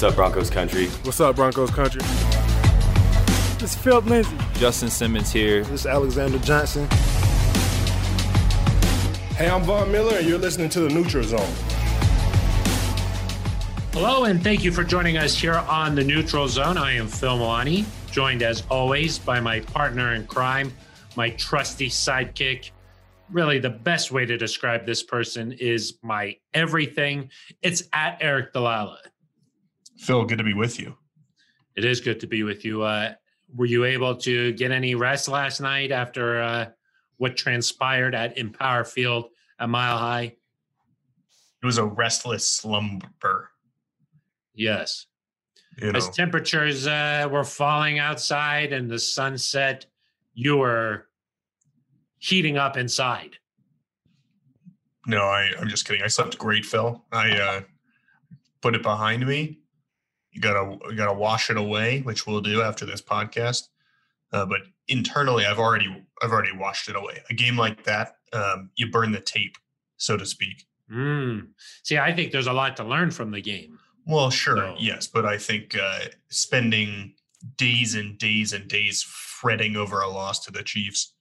What's up, Broncos country? What's up, Broncos country? This is Philip Lindsay. Justin Simmons here. This is Alexander Johnson. Hey, I'm Von Miller, and you're listening to the Neutral Zone. Hello, and thank you for joining us here on the Neutral Zone. I am Phil Milani, joined as always by my partner in crime, my trusty sidekick. Really, the best way to describe this person is my everything. It's at Aric DiLalla. Phil, good to be with you. It is good to be with you. Uh, were you able to get any rest last night after uh, what transpired at Empower Field at Mile High? It was a restless slumber. Yes. You know, As temperatures uh, were falling outside and the sun set, you were heating up inside. no, I, I'm just kidding. I slept great, Phil. I uh, put it behind me. You gotta you gotta wash it away, which we'll do after this podcast. Uh, but internally, I've already I've already washed it away. A game like that, um, you burn the tape, so to speak. Mm. See, I think there's a lot to learn from the game. Well, sure, No. yes, but I think uh, spending days and days and days fretting over a loss to the Chiefs,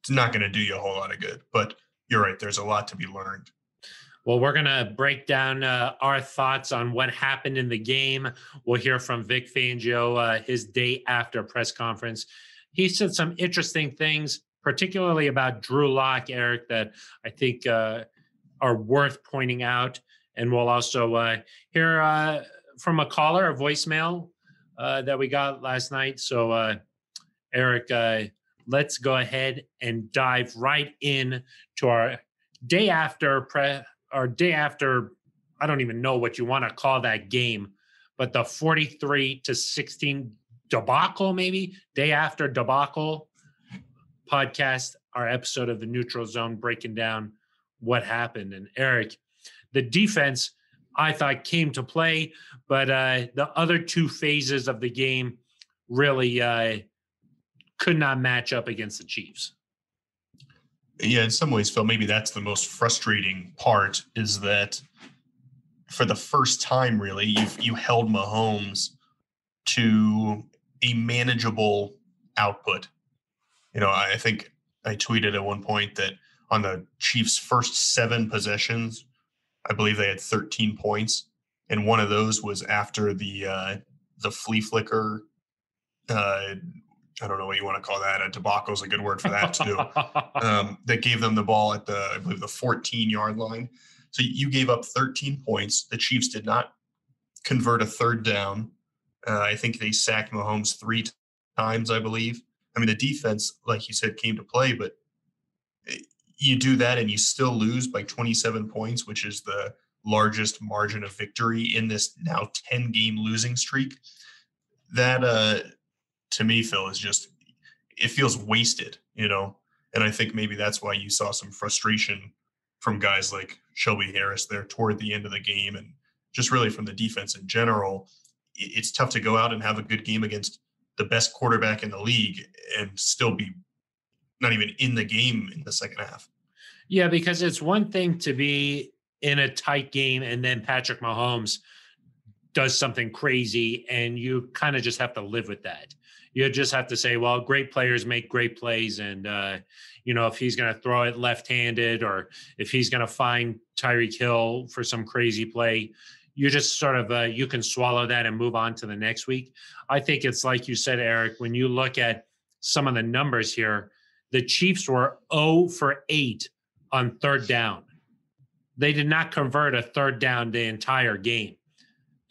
it's not going to do you a whole lot of good. But you're right. There's a lot to be learned. Well, we're going to break down uh, our thoughts on what happened in the game. We'll hear from Vic Fangio, uh, his day after press conference. He said some interesting things, particularly about Drew Lock, Aric, that I think uh, are worth pointing out. And we'll also uh, hear uh, from a caller, a voicemail uh, that we got last night. So, Aric, let's go ahead and dive right in to our day after pre or day after I don't even know what you want to call that game, but the 43 to 16 debacle, maybe day after debacle podcast, our episode of the neutral zone breaking down what happened. And Aric, the defense I thought came to play, but uh, the other two phases of the game really uh, could not match up against the Chiefs. Yeah, in some ways, Phil, maybe that's the most frustrating part is that for the first time, really, you've you held Mahomes to a manageable output. You know, I think I tweeted at one point that on the Chiefs' first seven possessions, I believe they had 13 points, and one of those was after the uh, the flea flicker. Uh, I don't know what you want to call that. A debacle is a good word for that too um, that gave them the ball at the, I believe, the 14 yard line. So you gave up 13 points. The Chiefs did not convert a third down. Uh, I think they sacked Mahomes three times, I believe. I mean, the defense, like you said, came to play, but eh, you do that and you still lose by 27 points, which is the largest margin of victory in this now 10 game losing streak. That, uh, to me, Phil, is just, it feels wasted, you know? And I think maybe that's why you saw some frustration from guys like Shelby Harris there toward the end of the game and just really from the defense in general. It's tough to go out and have a good game against the best quarterback in the league and still be not even in the game in the second half. Yeah, because it's one thing to be in a tight game and then Patrick Mahomes does something crazy and you kind of just have to live with that. You just have to say, well, great players make great plays. And, uh, you know, if he's going to throw it left handed or if he's going to find Tyreek Hill for some crazy play, you just sort of, uh, you can swallow that and move on to the next week. I think it's like you said, Aric, when you look at some of the numbers here, the Chiefs were 0 for 8 on third down. They did not convert a third down the entire game.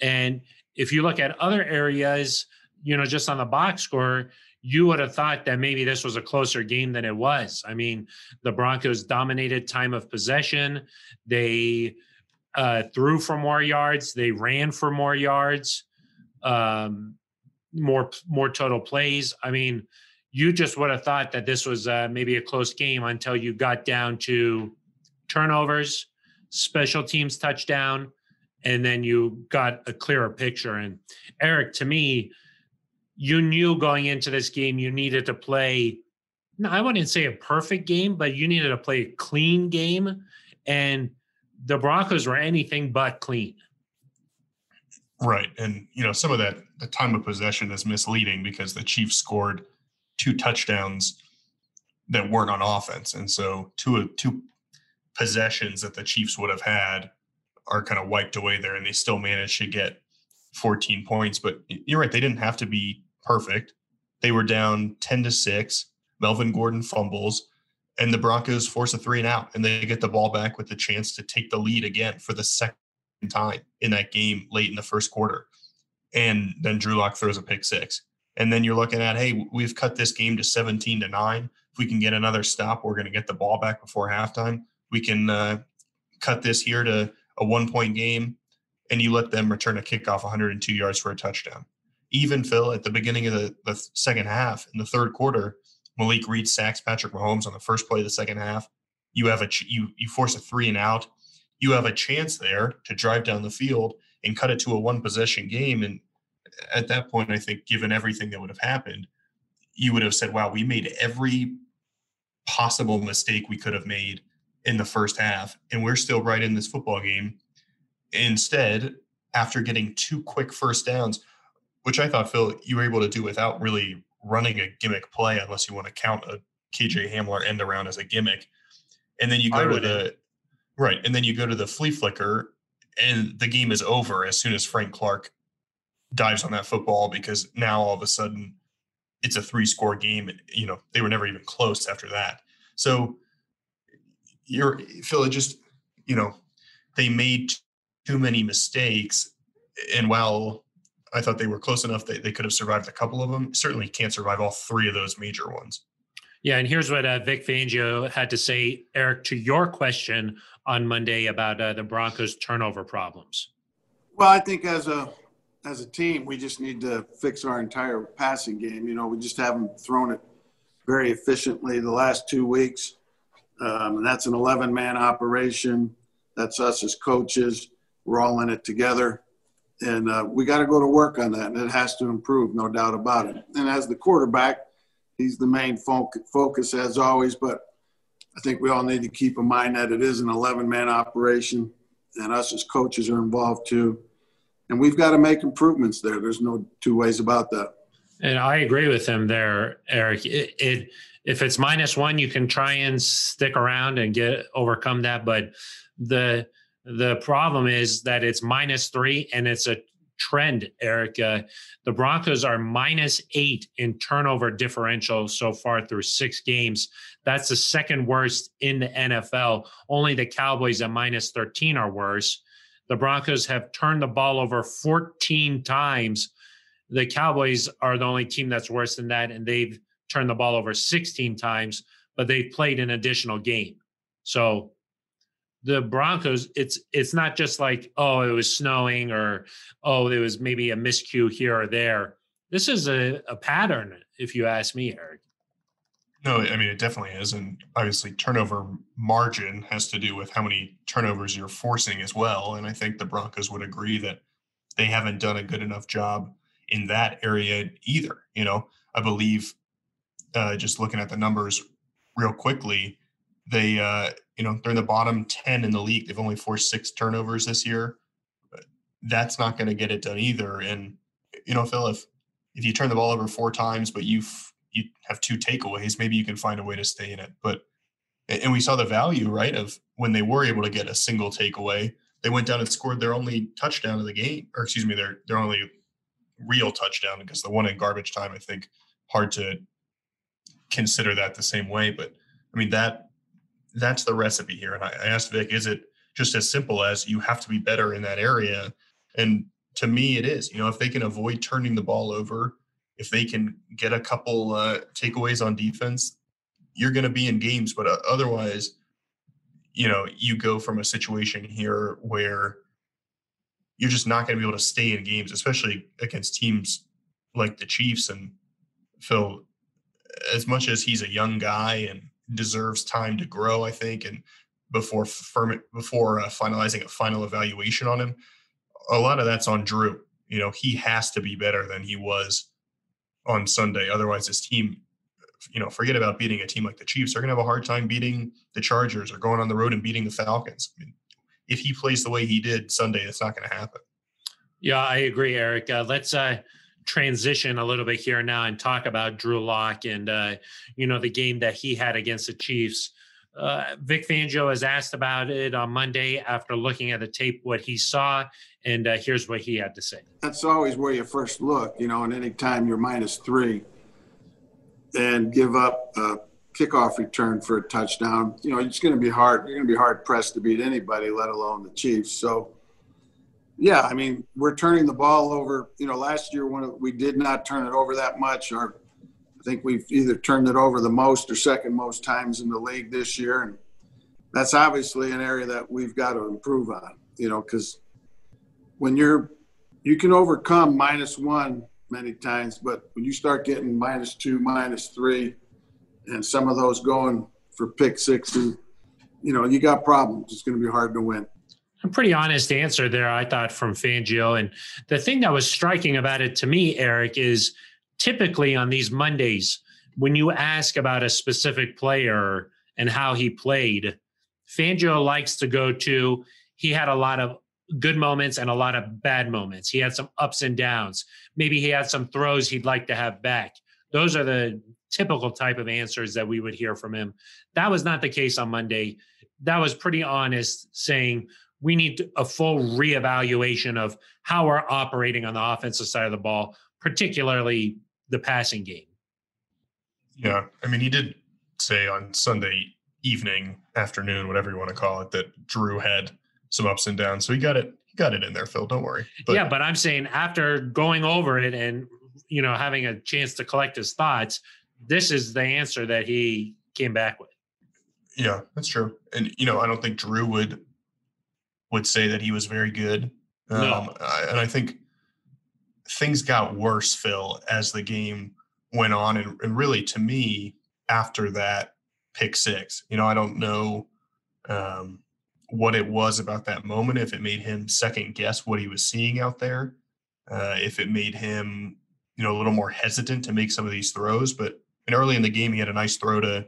And if you look at other areas, you know, just on the box score, you would have thought that maybe this was a closer game than it was. I mean, the Broncos dominated time of possession. They uh, threw for more yards. They ran for more yards, um, more more total plays. I mean, you just would have thought that this was uh, maybe a close game until you got down to turnovers, special teams touchdown, and then you got a clearer picture. And Aric, to me, you knew going into this game you needed to play. No, I wouldn't say a perfect game, but you needed to play a clean game, and the Broncos were anything but clean. Right. And, you know, some of that, the time of possession is misleading because the Chiefs scored two touchdowns that weren't on offense. And so two, two possessions that the Chiefs would have had are kind of wiped away there and they still managed to get 14 points. But you're right. They didn't have to be perfect. They were down 10 to 6. Melvin Gordon fumbles and the Broncos force a three and out and they get the ball back with the chance to take the lead again for the second time in that game late in the first quarter. And then Drew Lock throws a pick six. And then you're looking at, hey, we've cut this game to 17 to nine. If we can get another stop, we're going to get the ball back before halftime. We can uh, cut this here to a one point game, and you let them return a kickoff 102 yards for a touchdown. Even Phil, at the beginning of the, the second half, in the third quarter, Malik Reed sacks Patrick Mahomes on the first play of the second half. You have a you you force a three and out you have a chance there to drive down the field and cut it to a one possession game. And uh, at that point, I think, given everything that would have happened, you would have said, wow, we made every possible mistake we could have made in the first half, and we're still right in this football game. Instead, after getting two quick first downs, which I thought, Phil, you were able to do without really running a gimmick play, unless you want to count a KJ Hamler end around as a gimmick. And then you go to the Right. And then you go to the flea flicker and the game is over as soon as Frank Clark dives on that football because now all of a sudden it's a three score game. And, you know, they were never even close after that. So you're, Phil, it just, you know, they made too many mistakes. And while I thought they were close enough that they could have survived a couple of them, certainly can't survive all three of those major ones. Yeah, and here's what uh, Vic Fangio had to say, Aric, to your question on Monday about uh, the Broncos' turnover problems. Well, I think as a as a team, we just need to fix our entire passing game. You know, we just haven't thrown it very efficiently the last two weeks, um, and that's an 11 man operation. That's us as coaches. We're all in it together, and uh, we got to go to work on that, and it has to improve, no doubt about it. And as the quarterback he's the main focus as always. But I think we all need to keep in mind that it is an 11 man operation, and us as coaches are involved too. And we've got to make improvements there. There's no two ways about that. And I agree with him there, Aric. It, it if it's minus one, you can try and stick around and get overcome that. But the the problem is that it's minus three and it's a trend, Aric. Uh, the Broncos are minus eight in turnover differential so far through six games. That's the second worst in the NFL. Only the Cowboys at minus 13 are worse. The Broncos have turned the ball over 14 times. The Cowboys are the only team that's worse than that, and they've turned the ball over 16 times, but they've played an additional game. So the Broncos, it's it's not just like oh it was snowing or oh there was maybe a miscue here or there. This is a, a pattern, if you ask me, Aric. No, I mean it definitely is, and obviously turnover margin has to do with how many turnovers you're forcing as well. And I think the Broncos would agree that they haven't done a good enough job in that area either. You know, I believe uh, just looking at the numbers real quickly, they, uh, you know, they're in the bottom 10 in the league. They've only forced six turnovers this year. That's not going to get it done either. And, you know, Phil, if, if you turn the ball over four times, but you you have two takeaways, maybe you can find a way to stay in it. But, and we saw the value, right, of when they were able to get a single takeaway, they went down and scored their only touchdown of the game, or excuse me, their their only real touchdown because the one in garbage time, I think, hard to consider that the same way. But I mean that that's the recipe here. And I, asked Vic, is it just as simple as you have to be better in that area? And to me, it is. You know, if they can avoid turning the ball over, if they can get a couple uh, takeaways on defense, you're going to be in games. But uh, otherwise, you know, you go from a situation here where you're just not going to be able to stay in games, especially against teams like the Chiefs. And Phil, as much as he's a young guy and deserves time to grow, I think, and before firm, before uh, finalizing a final evaluation on him. A lot of that's on Drew. You know, he has to be better than he was on Sunday. Otherwise, his team, you know, forget about beating a team like the Chiefs. They're going to have a hard time beating the Chargers or going on the road and beating the Falcons. I mean, if he plays the way he did Sunday, it's not going to happen. Yeah, I agree, Aric. Uh, let's uh, transition a little bit here now and talk about Drew Lock and uh, you know the game that he had against the Chiefs. Uh, Vic Fangio has asked about it on Monday after looking at the tape, what he saw, and uh, here's what he had to say. That's always where you first look, you know, and anytime you're minus three and give up a kickoff return for a touchdown, you know, it's going to be hard. You're going to be hard pressed to beat anybody, let alone the Chiefs. So, yeah, I mean, we're turning the ball over. You know, last year when we did not turn it over that much, our I think we've either turned it over the most or second most times in the league this year, and that's obviously an area that we've got to improve on. You know, because when you're you can overcome minus one many times, but when you start getting minus two, minus three, and some of those going for pick six, and you know, you got problems. It's going to be hard to win. A pretty honest answer there, I thought, from Fangio. And the thing that was striking about it to me, Aric, is typically on these Mondays, when you ask about a specific player and how he played, Fangio likes to go to, he had a lot of good moments and a lot of bad moments. He had some ups and downs. Maybe he had some throws he'd like to have back. Those are the typical type of answers that we would hear from him. That was not the case on Monday. That was pretty honest, saying we need a full reevaluation of how we're operating on the offensive side of the ball, particularly the passing game. Yeah, I mean, he did say on Sunday evening, afternoon, whatever you want to call it, that Drew had some ups and downs. So he got it. He got it in there, Phil. Don't worry. But, yeah, but I'm saying after going over it and you know having a chance to collect his thoughts, this is the answer that he came back with. Yeah, that's true. And you know, I don't think Drew would would say that he was very good. Um, no. I, and I think things got worse, Phil, as the game went on. And, and, really, to me, after that pick six, you know, I don't know um, what it was about that moment, if it made him second guess what he was seeing out there, uh, if it made him, you know, a little more hesitant to make some of these throws. But and early in the game, he had a nice throw to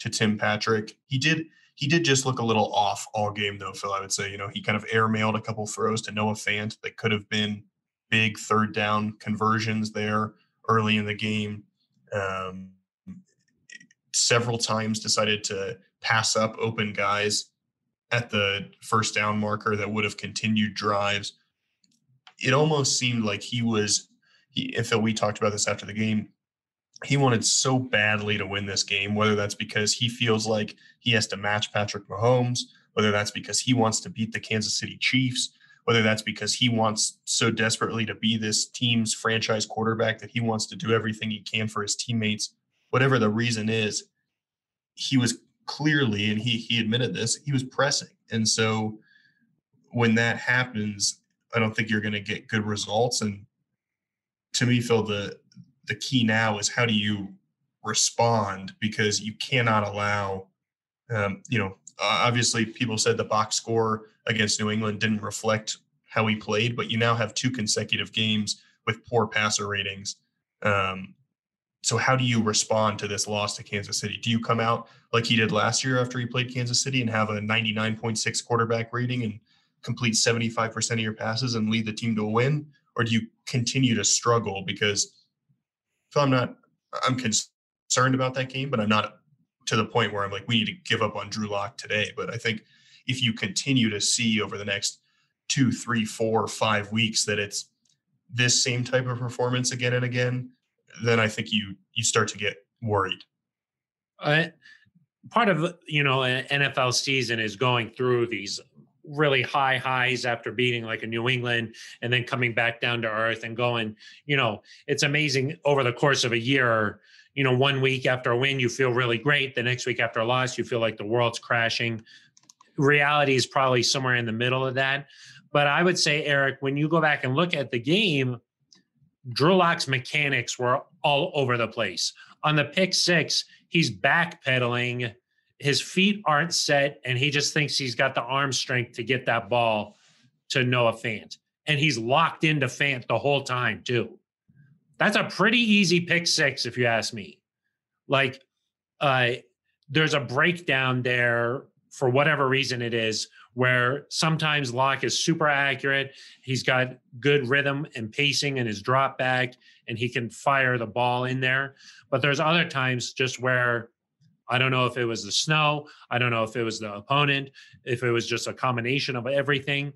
to Tim Patrick. He did he did just look a little off all game though, Phil. I would say, you know, he kind of airmailed a couple throws to Noah Fant that could have been big third down conversions there early in the game. Um, several times decided to pass up open guys at the first down marker that would have continued drives. It almost seemed like he was, he, Phil, we talked about this after the game. He wanted so badly to win this game, whether that's because he feels like he has to match Patrick Mahomes, whether that's because he wants to beat the Kansas City Chiefs, whether that's because he wants so desperately to be this team's franchise quarterback that he wants to do everything he can for his teammates, whatever the reason is, he was clearly, and he he admitted this, he was pressing. And so when that happens, I don't think you're going to get good results. And to me, Phil, the the key now is how do you respond because you cannot allow, um, you know, obviously people said the box score against New England didn't reflect how he played, but you now have two consecutive games with poor passer ratings. Um, so how do you respond to this loss to Kansas City? Do you come out like he did last year after he played Kansas City and have a 99.6 quarterback rating and complete 75% of your passes and lead the team to a win? Or do you continue to struggle? Because Phil, I'm not, I'm concerned about that game, but I'm not to the point where I'm like, we need to give up on Drew Lock today. But I think if you continue to see over the next two, three, four, five weeks that it's this same type of performance again and again, then I think you you start to get worried. Uh, part of you know NFL season is going through these really high highs after beating like a New England and then coming back down to earth and going, you know, it's amazing over the course of a year you know, one week after a win, you feel really great. The next week after a loss, you feel like the world's crashing. Reality is probably somewhere in the middle of that. But I would say, Aric, when you go back and look at the game, Drew Lock's mechanics were all over the place. On the pick six, he's backpedaling. His feet aren't set, and he just thinks he's got the arm strength to get that ball to Noah Fant. And he's locked into Fant the whole time, too. That's a pretty easy pick six, if you ask me. Like, uh, there's a breakdown there for whatever reason it is, where sometimes Lock is super accurate. He's got good rhythm and pacing in his drop back, and he can fire the ball in there. But there's other times just where I don't know if it was the snow, I don't know if it was the opponent, if it was just a combination of everything.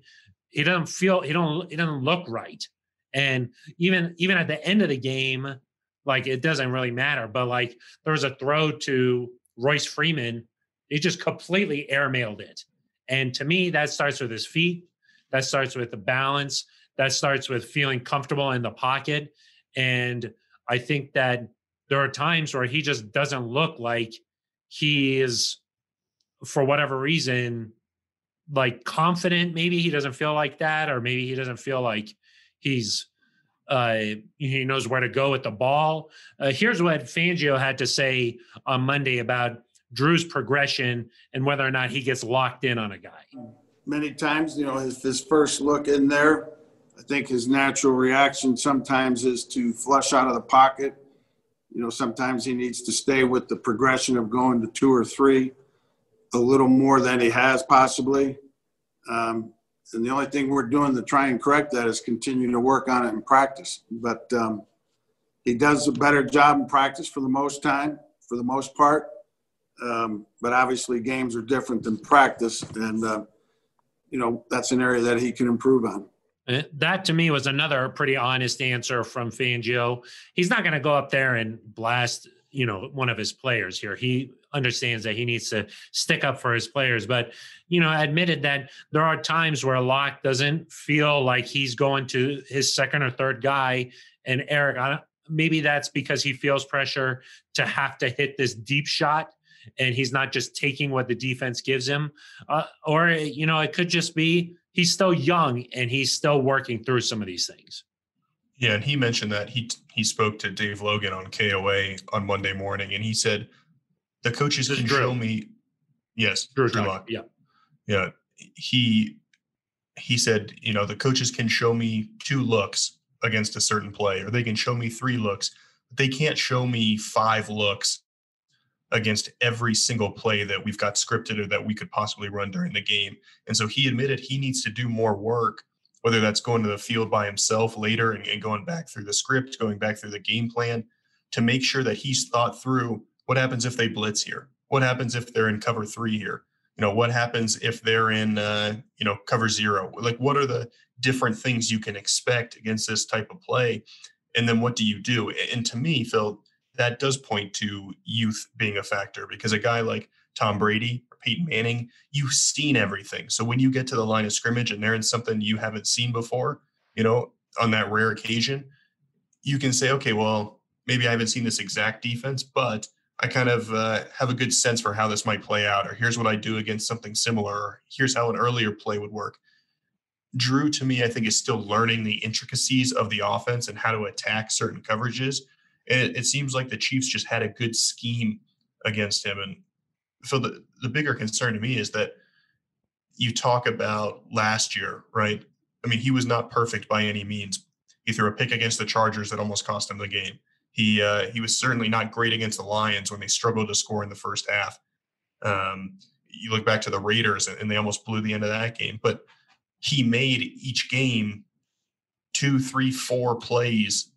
He doesn't feel he don't he doesn't look right. And even even at the end of the game, like it doesn't really matter. But like there was a throw to Royce Freeman, he just completely airmailed it. And to me, that starts with his feet. That starts with the balance. That starts with feeling comfortable in the pocket. And I think that there are times where he just doesn't look like he is, for whatever reason, like confident. Maybe he doesn't feel like that, or maybe he doesn't feel like he's uh, he knows where to go with the ball. Uh, here's what Fangio had to say on Monday about Drew's progression and whether or not he gets locked in on a guy. Many times, you know, his, his first look in there, I think his natural reaction sometimes is to flush out of the pocket. You know, sometimes he needs to stay with the progression of going to two or three a little more than he has possibly. Um, and the only thing we're doing to try and correct that is continue to work on it in practice. But um, he does a better job in practice for the most time, for the most part. Um, but obviously, games are different than practice, and uh, you know that's an area that he can improve on. Uh, that to me was another pretty honest answer from Fangio. He's not going to go up there and blast, you know, one of his players here. He understands that he needs to stick up for his players, but you know, admitted that there are times where Lock doesn't feel like he's going to his second or third guy. And Aric, maybe that's because he feels pressure to have to hit this deep shot and he's not just taking what the defense gives him. Uh, or, you know, it could just be he's still young and he's still working through some of these things. Yeah, and he mentioned that he he spoke to Dave Logan on KOA on Monday morning, and he said the coaches can show me. Yes, Drew, Drew Lock. Yeah, yeah. He he said, you know, the coaches can show me two looks against a certain play, or they can show me three looks. But they can't show me five looks against every single play that we've got scripted or that we could possibly run during the game. And so he admitted he needs to do more work, whether that's going to the field by himself later and, and going back through the script, going back through the game plan to make sure that he's thought through what happens if they blitz here? What happens if they're in cover three here? You know, what happens if they're in, uh, you know, cover zero? Like, what are the different things you can expect against this type of play? And then what do you do? And to me, Phil, that does point to youth being a factor because a guy like Tom Brady or Peyton Manning, you've seen everything. So when you get to the line of scrimmage and they're in something you haven't seen before, you know, on that rare occasion, you can say, okay, well, maybe I haven't seen this exact defense, but I kind of uh, have a good sense for how this might play out, or here's what I do against something similar, or here's how an earlier play would work. Drew, to me, I think is still learning the intricacies of the offense and how to attack certain coverages it, it seems like the Chiefs just had a good scheme against him. And so the, the bigger concern to me is that you talk about last year, right? I mean, he was not perfect by any means. He threw a pick against the Chargers that almost cost him the game. He uh, he was certainly not great against the Lions when they struggled to score in the first half. Um, you look back to the Raiders and they almost blew the end of that game. But he made each game two, three, four plays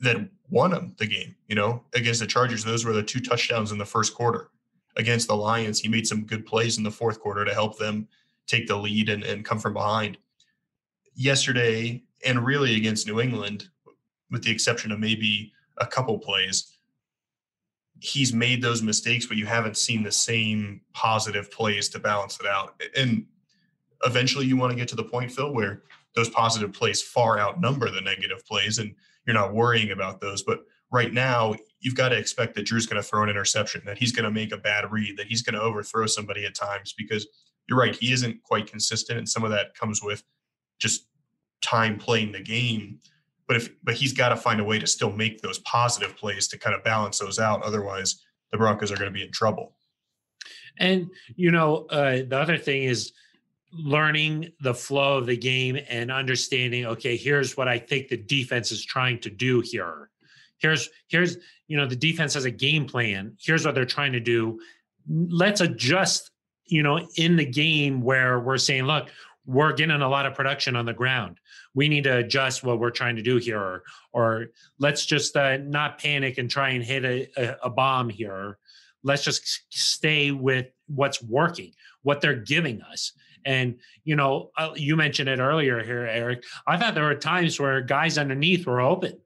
that won him the game. You know, against the Chargers, those were the two touchdowns in the first quarter. Against the Lions, he made some good plays in the fourth quarter to help them take the lead and, and come from behind. Yesterday, and really against New England, with the exception of maybe a couple plays, he's made those mistakes, but you haven't seen the same positive plays to balance it out. And eventually, you want to get to the point, Phil, where those positive plays far outnumber the negative plays. And you're not worrying about those. But right now, you've got to expect that Drew's going to throw an interception, that he's going to make a bad read, that he's going to overthrow somebody at times because you're right, he isn't quite consistent, and some of that comes with just time playing the game. But if but he's got to find a way to still make those positive plays to kind of balance those out. Otherwise, the Broncos are going to be in trouble. And you know, uh, the other thing is learning the flow of the game and understanding okay here's what i think the defense is trying to do here here's here's you know the defense has a game plan here's what they're trying to do let's adjust you know, in the game where we're saying, look, we're getting a lot of production on the ground. We need to adjust what we're trying to do here, or, or let's just uh, not panic and try and hit a, a, a bomb here. Let's just stay with what's working, what they're giving us. And you know, uh, you mentioned it earlier here, Aric. I thought there were times where guys underneath were open.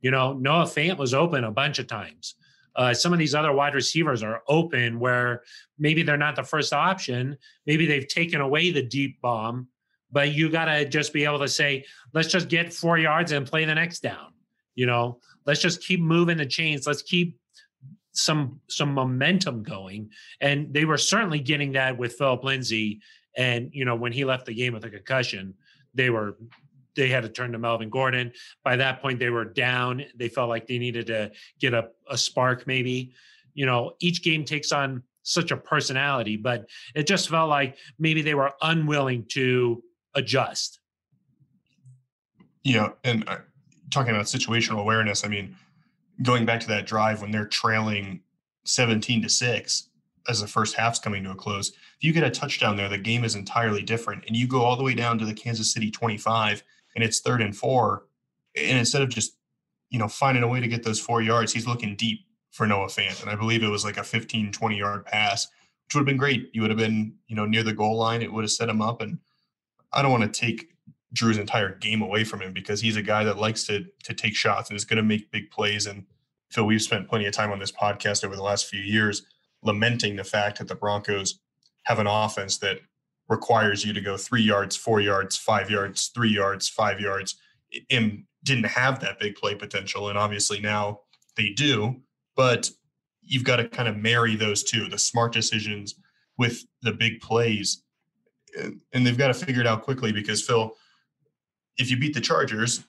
You know, Noah Fant was open a bunch of times. Uh, some of these other wide receivers are open where maybe they're not the first option. Maybe they've taken away the deep bomb, but you got to just be able to say, let's just get four yards and play the next down. You know, let's just keep moving the chains. Let's keep some some momentum going. And they were certainly getting that with Philip Lindsay. And you know, when he left the game with a concussion, they were they had to turn to Melvin Gordon. By that point, they were down. They felt like they needed to get a, a spark, maybe. You know, each game takes on such a personality, but it just felt like maybe they were unwilling to adjust. Yeah. And uh, talking about situational awareness, I mean, going back to that drive when they're trailing 17 to 6 as the first half's coming to a close, if you get a touchdown there, the game is entirely different. And you go all the way down to the Kansas City 25 and it's third and four. And instead of just, you know, finding a way to get those four yards, he's looking deep for Noah Fant. And I believe it was like a 15, 20 yard pass, which would have been great. You would have been, you know, near the goal line. It would have set him up. And I don't want to take Drew's entire game away from him because he's a guy that likes to to take shots and is going to make big plays. And Phil, we've spent plenty of time on this podcast over the last few years lamenting the fact that the Broncos have an offense that requires you to go three yards, four yards, five yards, three yards, five yards. And didn't have that big play potential. And obviously now they do, but you've got to kind of marry those two the smart decisions with the big plays. And they've got to figure it out quickly because, Phil, if you beat the Chargers,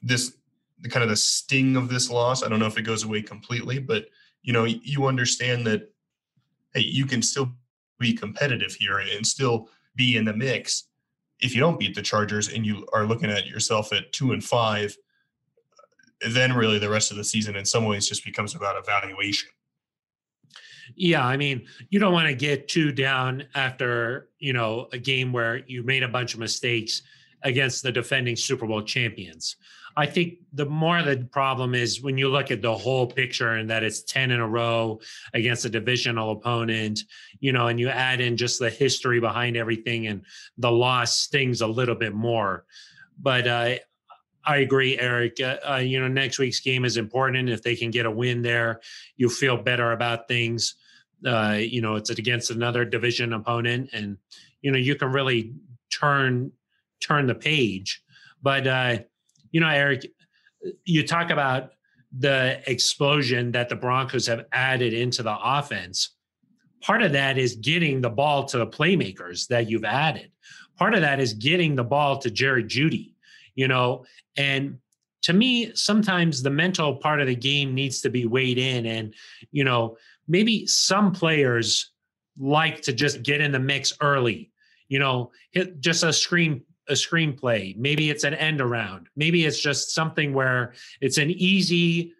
this the kind of the sting of this loss, I don't know if it goes away completely, but you know, you understand that hey, you can still be competitive here and still be in the mix if you don't beat the Chargers and you are looking at yourself at two and five, then really the rest of the season in some ways just becomes about evaluation. Yeah, I mean, you don't want to get too down after, you know, a game where you made a bunch of mistakes against the defending Super Bowl champions. I think the more the problem is when you look at the whole picture and that it's 10 in a row against a divisional opponent, you know, and you add in just the history behind everything and the loss stings a little bit more. But uh, I agree, Aric. Uh, uh, you know, next week's game is important. If they can get a win there, you feel better about things. Uh, you know, it's against another division opponent, and you know you can really turn turn the page. But uh, you know, Aric, you talk about the explosion that the Broncos have added into the offense. Part of that is getting the ball to the playmakers that you've added. Part of that is getting the ball to Jerry Jeudy, you know, and to me, sometimes the mental part of the game needs to be weighed in. And, you know, maybe some players like to just get in the mix early, you know, hit just a screen a screenplay. Maybe it's an end around. Maybe it's just something where it's an easy,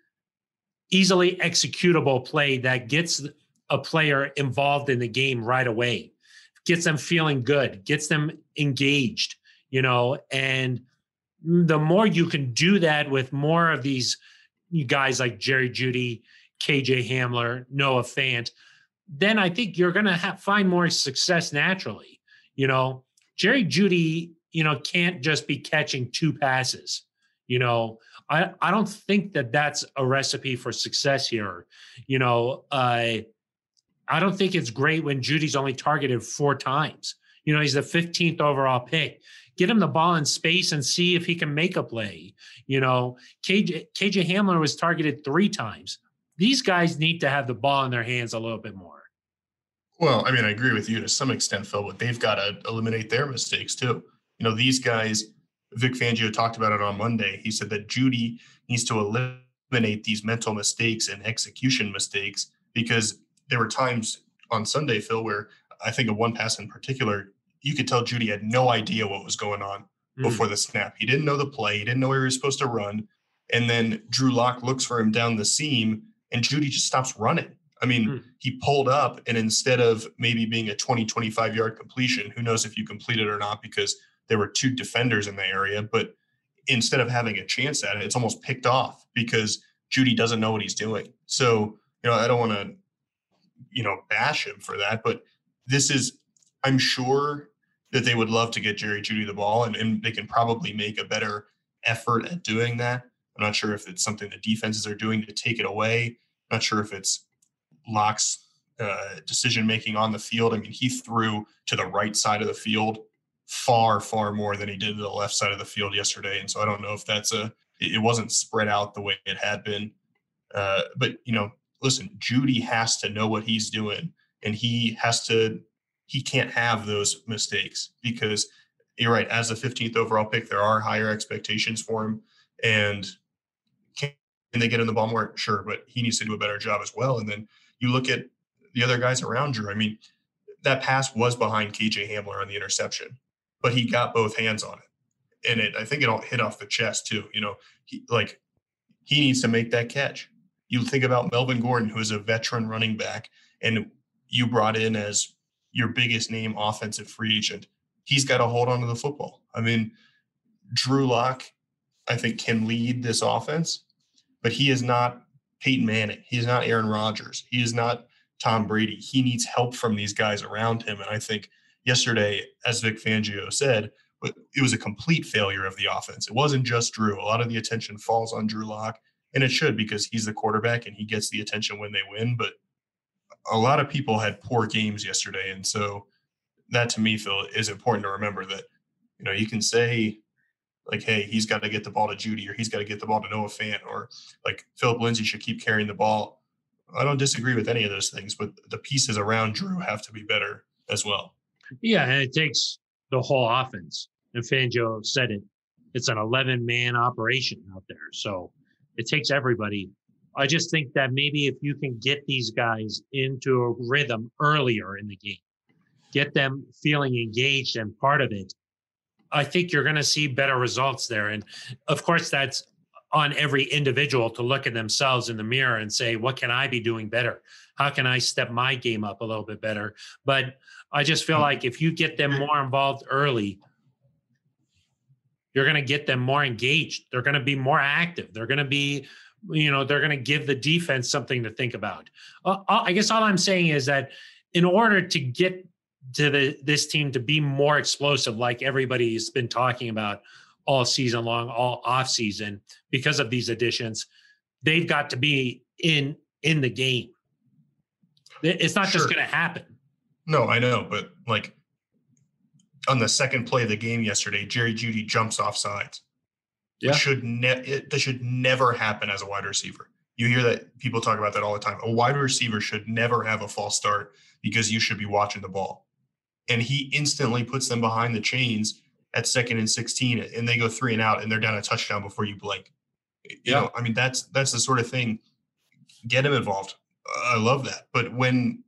easily executable play that gets a player involved in the game right away, gets them feeling good, gets them engaged, you know, and the more you can do that with more of these guys like Jerry Jeudy, KJ Hamler, Noah Fant, then I think you're going to find more success naturally. You know, Jerry Jeudy you know, can't just be catching two passes. You know, I, I don't think that that's a recipe for success here. You know, uh, I don't think it's great when Jeudy's only targeted four times. You know, he's the 15th overall pick. Get him the ball in space and see if he can make a play. You know, KJ, KJ Hamler was targeted three times. These guys need to have the ball in their hands a little bit more. Well, I mean, I agree with you to some extent, Phil, but they've got to eliminate their mistakes too you know, these guys, Vic Fangio talked about it on Monday. He said that Jeudy needs to eliminate these mental mistakes and execution mistakes because there were times on Sunday, Phil, where I think of one pass in particular, you could tell Jeudy had no idea what was going on mm. before the snap. He didn't know the play, he didn't know where he was supposed to run. And then Drew Lock looks for him down the seam, and Jeudy just stops running. I mean, Hmm. he pulled up and instead of maybe being a 20, 25 yard completion, who knows if you complete it or not because there were two defenders in the area, but instead of having a chance at it, it's almost picked off because Jeudy doesn't know what he's doing. So, you know, I don't want to, you know, bash him for that, but this is, I'm sure that they would love to get Jerry Jeudy the ball and, and they can probably make a better effort at doing that. I'm not sure if it's something the defenses are doing to take it away. not sure if it's Lock's uh, decision making on the field. I mean, he threw to the right side of the field far, far more than he did to the left side of the field yesterday. And so I don't know if that's a, it wasn't spread out the way it had been. Uh, but, you know, listen, Jeudy has to know what he's doing and he has to, he can't have those mistakes because you're right. As a 15th overall pick, there are higher expectations for him. And can they get in the ball more? Sure. But he needs to do a better job as well. And then you look at the other guys around Drew. I mean, that pass was behind KJ Hamler on the interception, but he got both hands on it. And it, I think it all hit off the chest too. You know, he, like he needs to make that catch. You think about Melvin Gordon, who is a veteran running back, and you brought in as your biggest name offensive free agent. He's got to hold on to the football. I mean, Drew Lock, I think, can lead this offense, but he is not Peyton Manning. He is not Aaron Rodgers. He is not Tom Brady. He needs help from these guys around him. And I think yesterday, as Vic Fangio said, it was a complete failure of the offense. It wasn't just Drew. A lot of the attention falls on Drew Lock, and it should because he's the quarterback and he gets the attention when they win. But a lot of people had poor games yesterday. And so that to me, Phil, is important to remember that, you know, you can say like, hey, he's got to get the ball to Jeudy or he's got to get the ball to Noah Fant or like Philip Lindsay should keep carrying the ball. I don't disagree with any of those things, but the pieces around Drew have to be better as well. Yeah, and it takes the whole offense. And Fangio said it. It's an 11 man operation out there. So it takes everybody. I just think that maybe if you can get these guys into a rhythm earlier in the game, get them feeling engaged and part of it, I think you're going to see better results there. And of course, that's on every individual to look at themselves in the mirror and say, what can I be doing better? How can I step my game up a little bit better? But I just feel like if you get them more involved early, you're going to get them more engaged. They're going to be more active. They're going to be, you know, they're going to give the defense something to think about. Uh, I guess all I'm saying is that in order to get to the this team to be more explosive, like everybody's been talking about all season long, all off season, because of these additions, they've got to be in in the game. It's not Sure. just going to happen. No, I know, but like on the second play of the game yesterday, Jerry Jeudy jumps off sides. Yeah. It should ne- it, that should never happen as a wide receiver. You hear that people talk about that all the time. A wide receiver should never have a false start because you should be watching the ball. And he instantly puts them behind the chains at second and 16 and they go three and out and they're down a touchdown before you blink. You Yeah. know, I mean that's that's the sort of thing get him involved. I love that. But when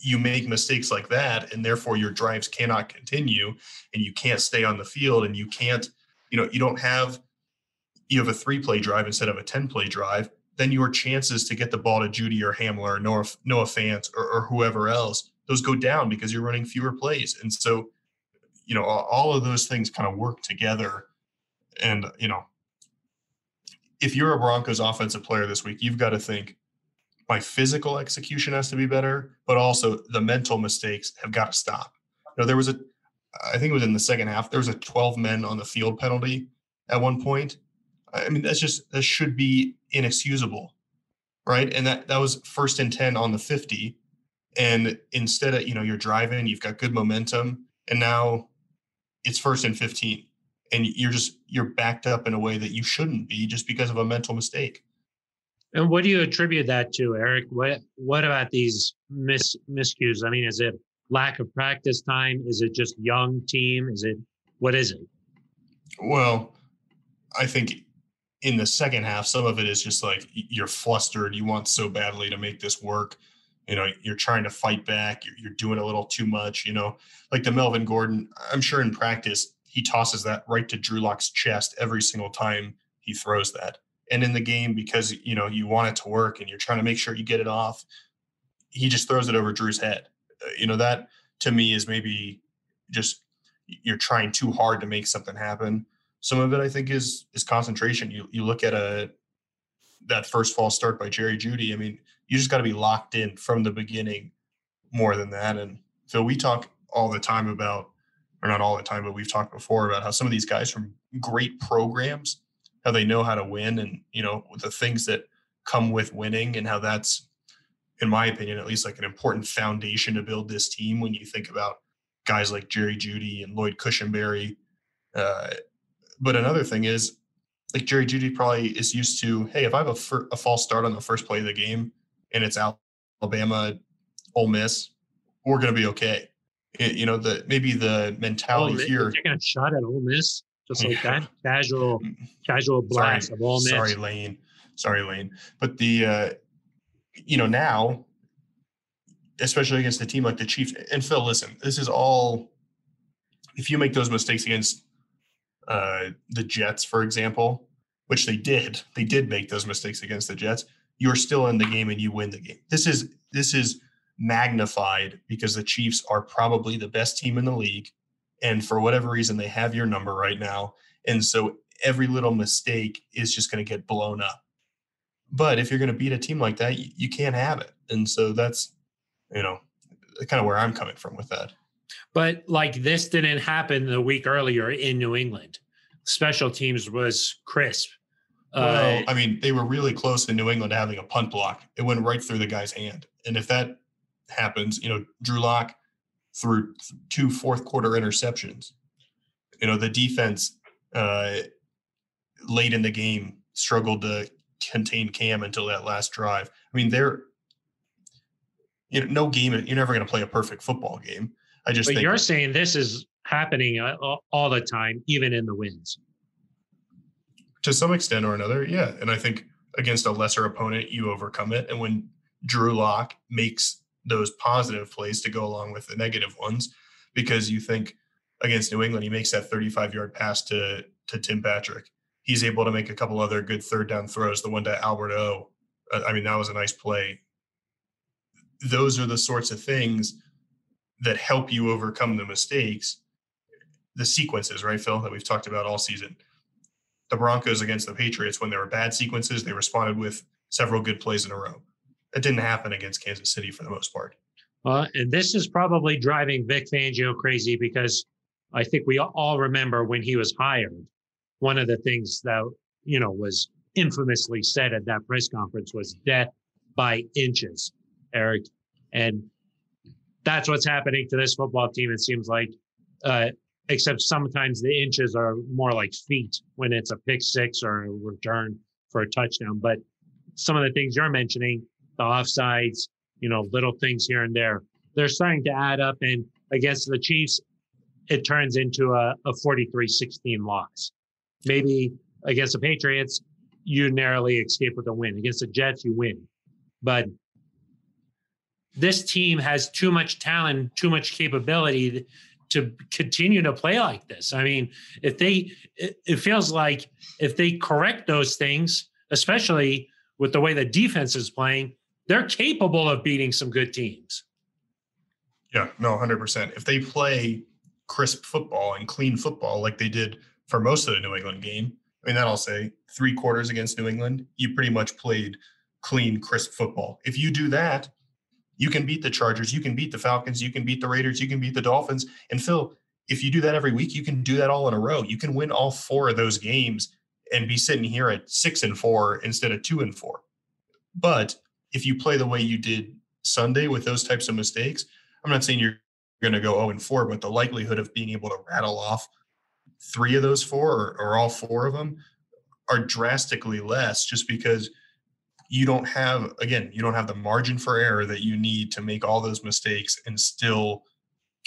you make mistakes like that and therefore your drives cannot continue and you can't stay on the field and you can't you know you don't have you have a three play drive instead of a 10 play drive then your chances to get the ball to Jeudy or hamler or noah, noah fant or, or whoever else those go down because you're running fewer plays and so you know all, all of those things kind of work together and you know if you're a broncos offensive player this week you've got to think my physical execution has to be better, but also the mental mistakes have got to stop. You know, there was a, I think it was in the second half, there was a 12 men on the field penalty at one point. I mean, that's just, that should be inexcusable, right? And that, that was first and 10 on the 50. And instead of, you know, you're driving, you've got good momentum, and now it's first and 15. And you're just, you're backed up in a way that you shouldn't be just because of a mental mistake. And what do you attribute that to, Aric? What what about these mis miscues? I mean, is it lack of practice time? Is it just young team? Is it what is it? Well, I think in the second half, some of it is just like you're flustered. You want so badly to make this work. You know, you're trying to fight back. You're, you're doing a little too much. You know, like the Melvin Gordon. I'm sure in practice he tosses that right to Drew Lock's chest every single time he throws that. And in the game, because you know you want it to work and you're trying to make sure you get it off, he just throws it over Drew's head. Uh, you know that to me is maybe just you're trying too hard to make something happen. Some of it I think is is concentration. You you look at a that first false start by Jerry Jeudy. I mean, you just got to be locked in from the beginning more than that. And Phil, we talk all the time about, or not all the time, but we've talked before about how some of these guys from great programs, how they know how to win and, you know, the things that come with winning and how that's, in my opinion, at least like an important foundation to build this team when you think about guys like Jerry Jeudy and Lloyd Cushenberry. Uh, but another thing is, like Jerry Jeudy probably is used to, hey, if I have a, fir- a false start on the first play of the game and it's Alabama, Ole Miss, we're going to be okay. It, you know, the maybe the mentality Miss- here. taking a shot at Ole Miss, just like Yeah. that casual, casual blast sorry, of Ole Miss. sorry, Lane. Sorry, Lane. But the, uh, you know, now, especially against a team like the Chiefs, and Phil, listen, this is all. If you make those mistakes against uh, the Jets, for example, which they did, they did make those mistakes against the Jets. You're still in the game and you win the game. This is this is magnified because the Chiefs are probably the best team in the league, and for whatever reason, they have your number right now, and so every little mistake is just going to get blown up. But if you're going to beat a team like that, you, you can't have it, and so that's you know kind of where I'm coming from with that. But like this didn't happen the week earlier in New England. Special teams was crisp. Well, Uh, I mean, they were really close in New England having a punt block. It went right through the guy's hand. And if that happens, you know, Drew Lock threw two fourth quarter interceptions. You know, the defense uh, late in the game struggled to contain Cam until that last drive. I mean, they're you know, no game. You're never going to play a perfect football game. I just but think you're saying this is happening uh, all all the time, even in the wins. to some extent or another, yeah. And I think against a lesser opponent, you overcome it. And when Drew Lock makes those positive plays to go along with the negative ones, because you think against New England, he makes that 35 yard pass to to Tim Patrick. He's able to make a couple other good third down throws. The one to Albert O. Uh, I mean, that was a nice play. Those are the sorts of things that help you overcome the mistakes, the sequences, right, Phil, that we've talked about all season the Broncos against the Patriots when there were bad sequences, they responded with several good plays in a row. That didn't happen against Kansas City for the most part. Well, and this is probably driving Vic Fangio crazy because I think we all remember when he was hired, one of the things that, you know, was infamously said at that press conference was death by inches, Aric. And that's what's happening to this football team, it seems like. Uh, except sometimes the inches are more like feet when it's a pick six or a return for a touchdown. But some of the things you're mentioning, the offsides, you know, little things here and there, they're starting to add up. And against the Chiefs, it turns into a, a 43 16 loss. Maybe against the Patriots, you narrowly escape with a win. Against the Jets, you win. But this team has too much talent, too much capability to continue to play like this. I mean, if they, it feels like if they correct those things, especially with the way the defense is playing, they're capable of beating some good teams. Yeah, no, 100%. If they play crisp football and clean football like they did for most of the New England game, I mean, that I'll say three quarters against New England, you pretty much played clean, crisp football. If you do that, you can beat the Chargers, you can beat the Falcons, you can beat the Raiders, you can beat the Dolphins. And Phil, if you do that every week, you can do that all in a row. You can win all four of those games and be sitting here at six and four instead of two and four. But if you play the way you did Sunday with those types of mistakes, I'm not saying you're going to go 0 and 4, but the likelihood of being able to rattle off three of those four or, or all four of them are drastically less just because you don't have again you don't have the margin for error that you need to make all those mistakes and still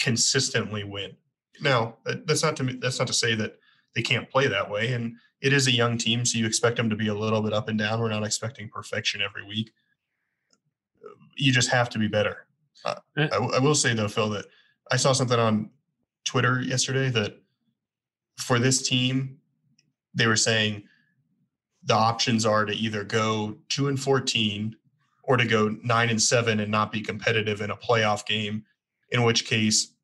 consistently win. Now that's not to that's not to say that they can't play that way and it is a young team so you expect them to be a little bit up and down. We're not expecting perfection every week you just have to be better uh, I, I will say though phil that i saw something on twitter yesterday that for this team they were saying the options are to either go 2 and 14 or to go nine and seven and not be competitive in a playoff game, in which case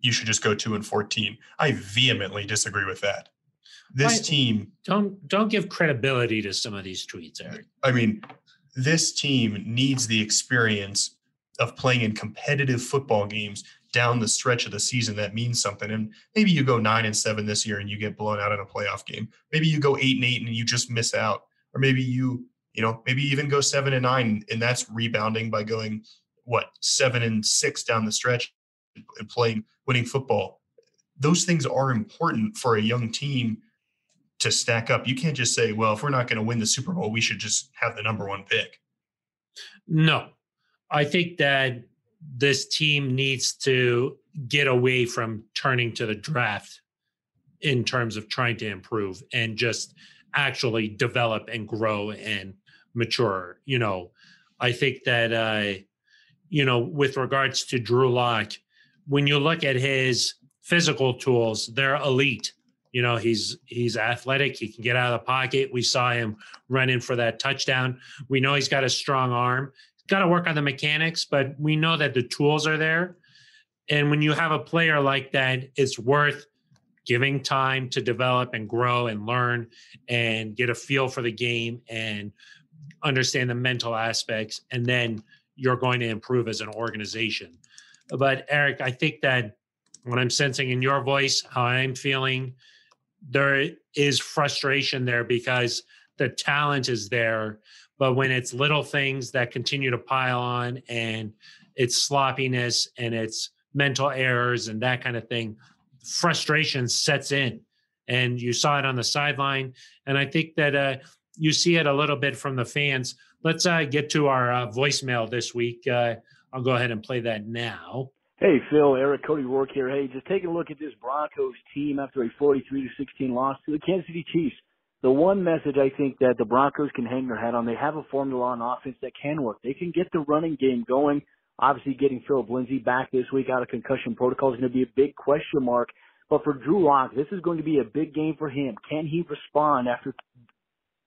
you should just go two and 14. I vehemently disagree with that. This I- team, Don't don't give credibility to some of these tweets, Aric. I mean, this team needs the experience of playing in competitive football games down the stretch of the season that means something. And maybe you go nine and seven this year and you get blown out in a playoff game. Maybe you go eight and eight and you just miss out. Or maybe you, you know, maybe even go seven and nine and that's rebounding by going what seven and six down the stretch and playing winning football. Those things are important for a young team to stack up. You can't just say, well, if we're not going to win the Super Bowl, we should just have the number one pick. No, I think that this team needs to get away from turning to the draft in terms of trying to improve and just actually develop and grow and mature. You know, I think that, uh, you know, with regards to Drew Lock, when you look at his physical tools, they're elite. You know, he's he's athletic. He can get out of the pocket. We saw him running for that touchdown. We know he's got a strong arm got to work on the mechanics, but we know that the tools are there. And when you have a player like that, it's worth giving time to develop and grow and learn and get a feel for the game and understand the mental aspects. And then you're going to improve as an organization. But Aric, I think that what I'm sensing in your voice, how I'm feeling, there is frustration there because the talent is there but when it's little things that continue to pile on and it's sloppiness and it's mental errors and that kind of thing, frustration sets in. And you saw it on the sideline. And I think that uh, you see it a little bit from the fans. Let's uh, get to our uh, voicemail this week. Uh, I'll go ahead and play that now. Hey, Phil, Aric, Cody Rourke here. Hey, just taking a look at this Broncos team after a 43 to 16 loss to the Kansas City Chiefs the one message I think that the Broncos can hang their hat on, they have a formula on offense that can work. They can get the running game going. Obviously, getting Phillip Lindsay back this week out of concussion protocol is going to be a big question mark. But for Drew Lock, this is going to be a big game for him. Can he respond after?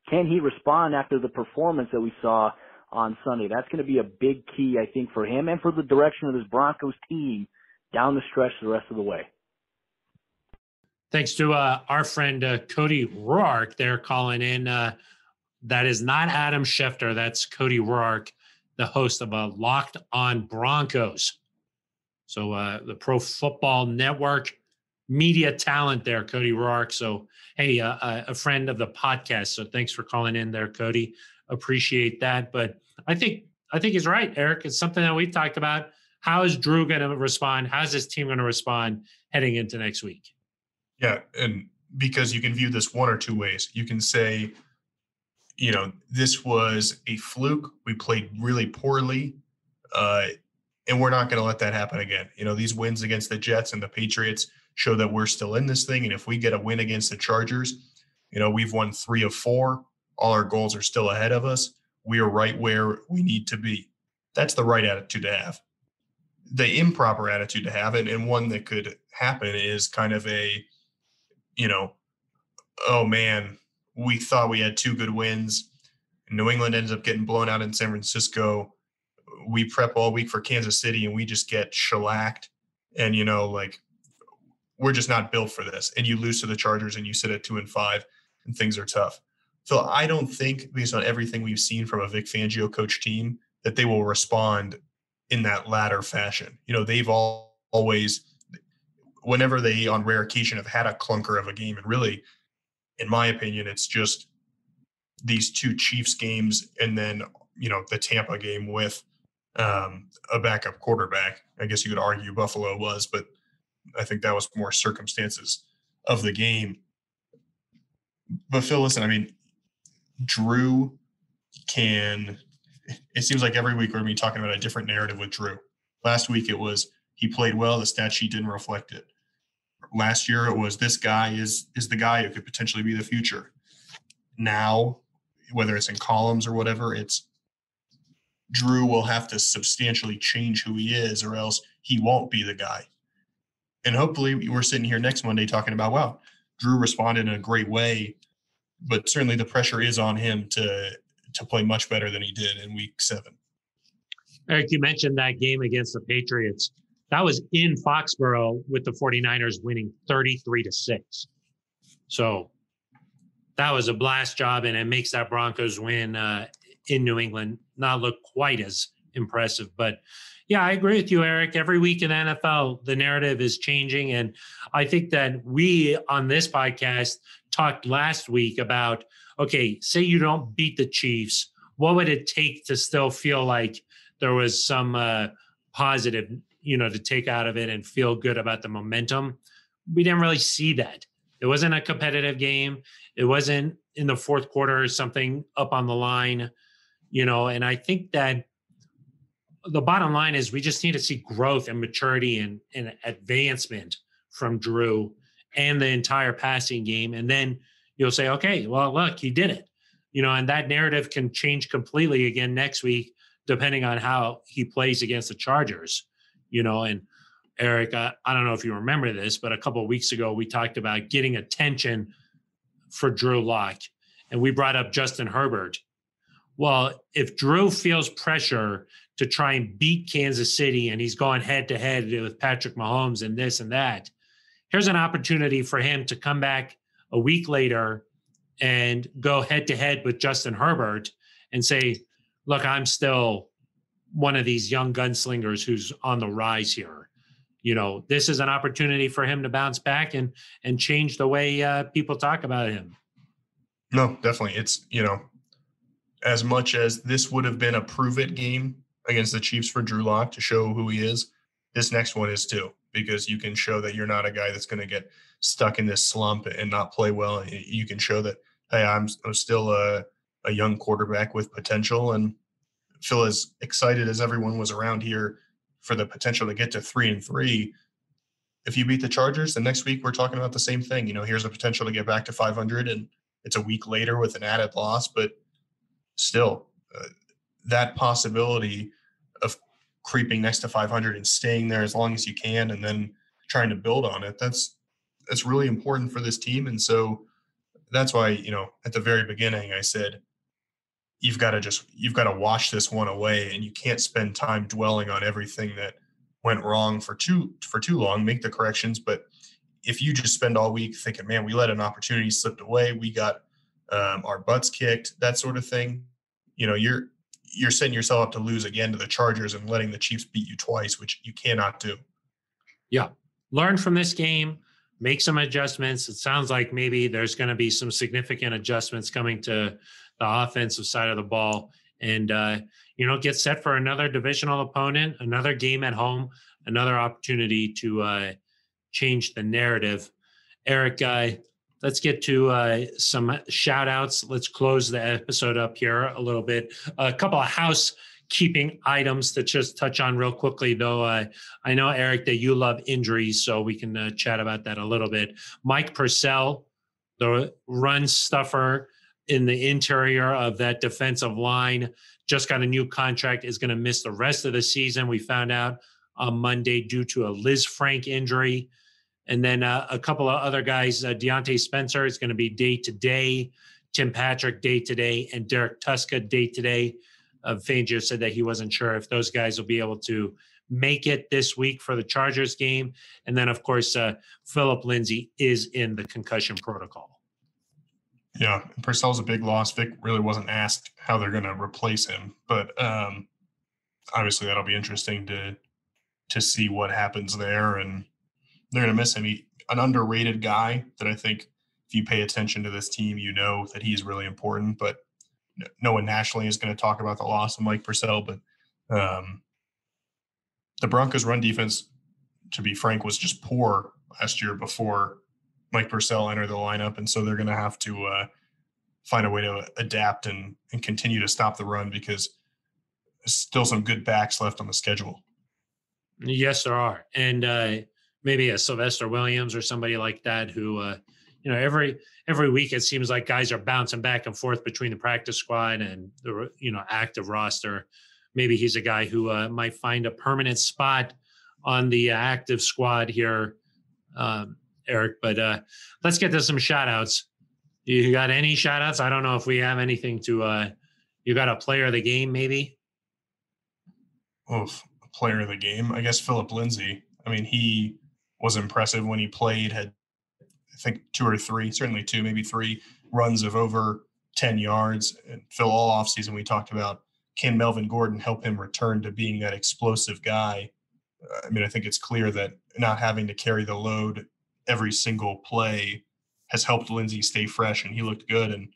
Can he respond after the performance that we saw on Sunday? That's going to be a big key, I think, for him and for the direction of this Broncos team down the stretch the rest of the way. Thanks to uh, our friend uh, Cody Rourke, they're calling in. Uh, that is not Adam Schefter. That's Cody Rourke, the host of a Locked On Broncos. So uh, the Pro Football Network media talent there, Cody Rourke. So hey, uh, uh, a friend of the podcast. So thanks for calling in there, Cody. Appreciate that. But I think I think he's right, Aric. It's something that we've talked about. How is Drew going to respond? How's his team going to respond heading into next week? Yeah, and because you can view this one or two ways. You can say, you know, this was a fluke. We played really poorly, uh, and we're not going to let that happen again. You know, these wins against the Jets and the Patriots show that we're still in this thing. And if we get a win against the Chargers, you know, we've won three of four. All our goals are still ahead of us. We are right where we need to be. That's the right attitude to have. The improper attitude to have, and, and one that could happen, is kind of a you know, oh man, we thought we had two good wins. New England ends up getting blown out in San Francisco. We prep all week for Kansas City and we just get shellacked. And, you know, like we're just not built for this. And you lose to the Chargers and you sit at two and five and things are tough. So I don't think, based on everything we've seen from a Vic Fangio coach team, that they will respond in that latter fashion. You know, they've all always whenever they, on rare occasion, have had a clunker of a game, and really, in my opinion, it's just these two Chiefs games, and then you know the Tampa game with um, a backup quarterback. I guess you could argue Buffalo was, but I think that was more circumstances of the game. But Phil, listen, I mean, Drew can. It seems like every week we're going to be talking about a different narrative with Drew. Last week it was he played well. The stat sheet didn't reflect it last year it was this guy is is the guy who could potentially be the future. Now, whether it's in columns or whatever, it's Drew will have to substantially change who he is, or else he won't be the guy. And hopefully, we're sitting here next Monday talking about, wow, Drew responded in a great way, but certainly the pressure is on him to to play much better than he did in Week Seven. Aric, you mentioned that game against the Patriots. That was in Foxborough with the 49ers winning 33 to 6. So that was a blast job, and it makes that Broncos win uh, in New England not look quite as impressive. But yeah, I agree with you, Aric. Every week in NFL, the narrative is changing. And I think that we on this podcast talked last week about okay, say you don't beat the Chiefs, what would it take to still feel like there was some uh, positive, you know, to take out of it and feel good about the momentum? We didn't really see that. It wasn't a competitive game. It wasn't in the fourth quarter or something up on the line, you know, and I think that the bottom line is we just need to see growth and maturity and, and advancement from Drew and the entire passing game. And then you'll say, okay, well, look, he did it. You know, and that narrative can change completely again next week, depending on how he plays against the Chargers. You know, and Aric, I, I don't know if you remember this, but a couple of weeks ago we talked about getting attention for Drew Lock, and we brought up Justin Herbert. Well, if Drew feels pressure to try and beat Kansas City and he's going head to head with Patrick Mahomes and this and that, here's an opportunity for him to come back a week later and go head to head with Justin Herbert and say, look, I'm still one of these young gunslingers who's on the rise here. You know, this is an opportunity for him to bounce back and and change the way uh, people talk about him. No, definitely. It's you know, as much as this would have been a prove it game against the Chiefs for Drew Lock to show who he is, this next one is too because you can show that you're not a guy that's going to get stuck in this slump and not play well. You can show that, hey, I'm, I'm still a, a young quarterback with potential and feel as excited as everyone was around here for the potential to get to three and three. If you beat the Chargers, the next week we're talking about the same thing. You know, here's a potential to get back to 500, and it's a week later with an added loss, but still, uh, that possibility creeping next to 500 and staying there as long as you can, and then trying to build on it. That's that's really important for this team. And so that's why, you know, at the very beginning, I said, you've got to just, you've got to wash this one away and you can't spend time dwelling on everything that went wrong for too, for too long, make the corrections. But if you just spend all week thinking, man, we let an opportunity slip away, we got um, our butts kicked, that sort of thing, you know, you're, you're setting yourself up to lose again to the Chargers and letting the Chiefs beat you twice, which you cannot do. Yeah. Learn from this game make some adjustments. It sounds like maybe there's going to be some significant adjustments coming to the offensive side of the ball, and uh, you know, get set for another divisional opponent, another game at home, another opportunity to uh, change the narrative. Aric, uh, let's get to uh, some shout outs. Let's close the episode up here a little bit. A couple of house keeping items to just touch on real quickly, though. Uh, I know, Aric, that you love injuries, so we can uh, chat about that a little bit. Mike Purcell, the run stuffer in the interior of that defensive line, just got a new contract, is going to miss the rest of the season. We found out on Monday due to a Lisfranc injury. And then uh, a couple of other guys, uh, Diontae Spencer is going to be day to day, Tim Patrick day to day, and Derek Tuska day to day uh, Fangio said that he wasn't sure if those guys will be able to make it this week for the Chargers game. And then, of course, uh, Phillip Lindsay is in the concussion protocol. Yeah, Purcell's a big loss. Vic really wasn't asked how they're going to replace him, but um, obviously that'll be interesting to to see what happens there. And they're going to miss him. He, an underrated guy that I think if you pay attention to this team, you know that he's really important. But no one nationally is going to talk about the loss of Mike Purcell, but um, the Broncos' run defense, to be frank, was just poor last year before Mike Purcell entered the lineup, and so they're going to have to uh, find a way to adapt and and continue to stop the run because there's still some good backs left on the schedule. Yes, there are, and uh, maybe a Sylvester Williams or somebody like that who. Uh, you know every every week it seems like guys are bouncing back and forth between the practice squad and the you know active roster maybe he's a guy who uh, might find a permanent spot on the active squad here um, Aric but uh, let's get to some shout outs you got any shout outs i don't know if we have anything to uh, you got a player of the game maybe oof, player of the game, I guess Phillip Lindsay. I mean, he was impressive when he played. Had I think two or three, certainly two, maybe three runs of over ten yards. And Phil, all offseason we talked about can Melvin Gordon help him return to being that explosive guy? I mean, I think it's clear that not having to carry the load every single play has helped Lindsay stay fresh, and he looked good. And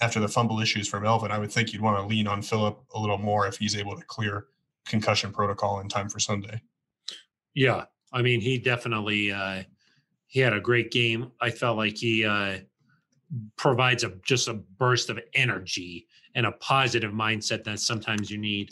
after the fumble issues from Melvin, I would think you'd want to lean on Phillip a little more if he's able to clear concussion protocol in time for Sunday. Yeah, I mean, he definitely uh, he had a great game. I felt like he uh, provides a just a burst of energy and a positive mindset that sometimes you need.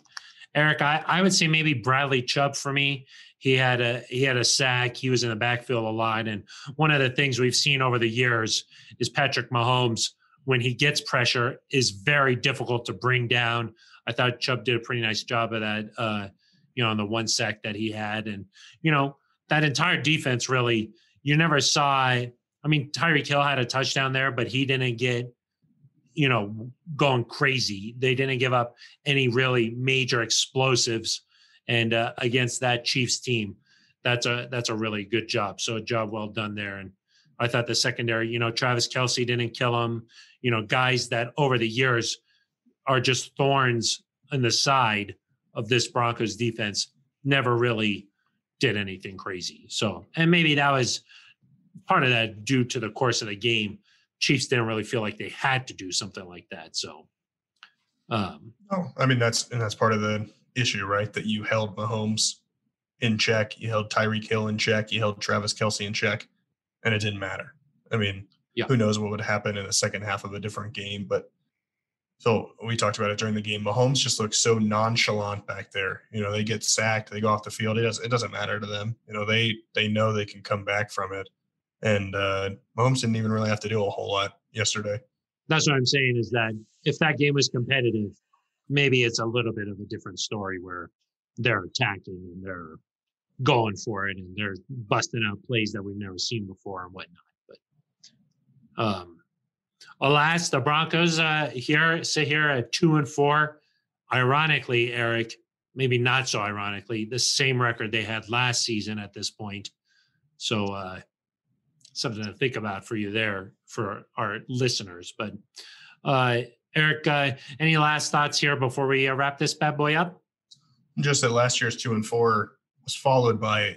Aric, I, I would say maybe Bradley Chubb for me. He had a he had a sack. He was in the backfield a lot, and one of the things we've seen over the years is Patrick Mahomes when he gets pressure is very difficult to bring down. I thought Chubb did a pretty nice job of that. Uh, you know, on the one sack that he had, and you know that entire defense really. You never saw. I mean, Tyreek Hill had a touchdown there, but he didn't get you know, going crazy. They didn't give up any really major explosives, and uh, against that Chiefs team, that's a that's a really good job. So a job well done there. And I thought the secondary, you know, Travis Kelce didn't kill him. You know, guys that over the years are just thorns in the side of this Broncos defense never really did anything crazy. So, and maybe that was part of that due to the course of the game Chiefs didn't really feel like they had to do something like that. So, um, oh, I mean that's and that's part of the issue, right? That you held Mahomes in check, you held Tyreek Hill in check, you held Travis Kelce in check, and it didn't matter. I mean, yeah. who knows what would happen in the second half of a different game? But so we talked about it during the game. Mahomes just looks so nonchalant back there. You know, they get sacked, they go off the field. It doesn't it doesn't matter to them. You know, they they know they can come back from it. And uh, Mahomes didn't even really have to do a whole lot yesterday. That's what I'm saying is that if that game was competitive, maybe it's a little bit of a different story where they're attacking and they're going for it and they're busting out plays that we've never seen before and whatnot. But um, alas, the Broncos uh, here sit here at two and four. Ironically, Aric, maybe not so ironically, the same record they had last season at this point. So uh, something to think about for you there for our listeners. But uh, Aric, uh, any last thoughts here before we uh, wrap this bad boy up? Just that last year's two and four was followed by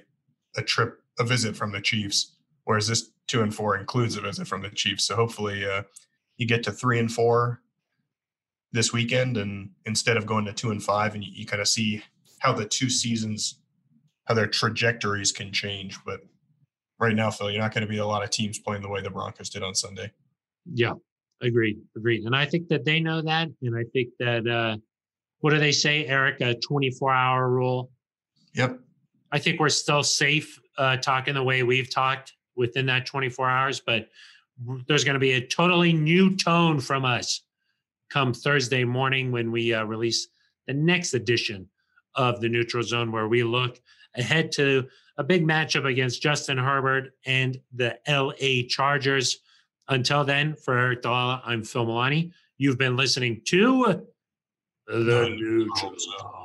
a trip, a visit from the Chiefs, whereas this two and four includes a visit from the Chiefs. So hopefully, uh, you get to three and four this weekend, and instead of going to two and five, and you, you kind of see how the two seasons, how their trajectories can change. But right now, Phil, you're not going to be a lot of teams playing the way the Broncos did on Sunday. Yeah, agreed, agreed. And I think that they know that, and I think that uh, what do they say, Aric? A 24 hour rule. Yep. I think we're still safe uh, talking the way we've talked within that 24 hours, but there's going to be a totally new tone from us come Thursday morning when we uh, release the next edition of the Neutral Zone, where we look ahead to a big matchup against Justin Herbert and the LA Chargers. Until then, for Aric DiLalla, I'm Phil Milani. You've been listening to the Neutral Zone.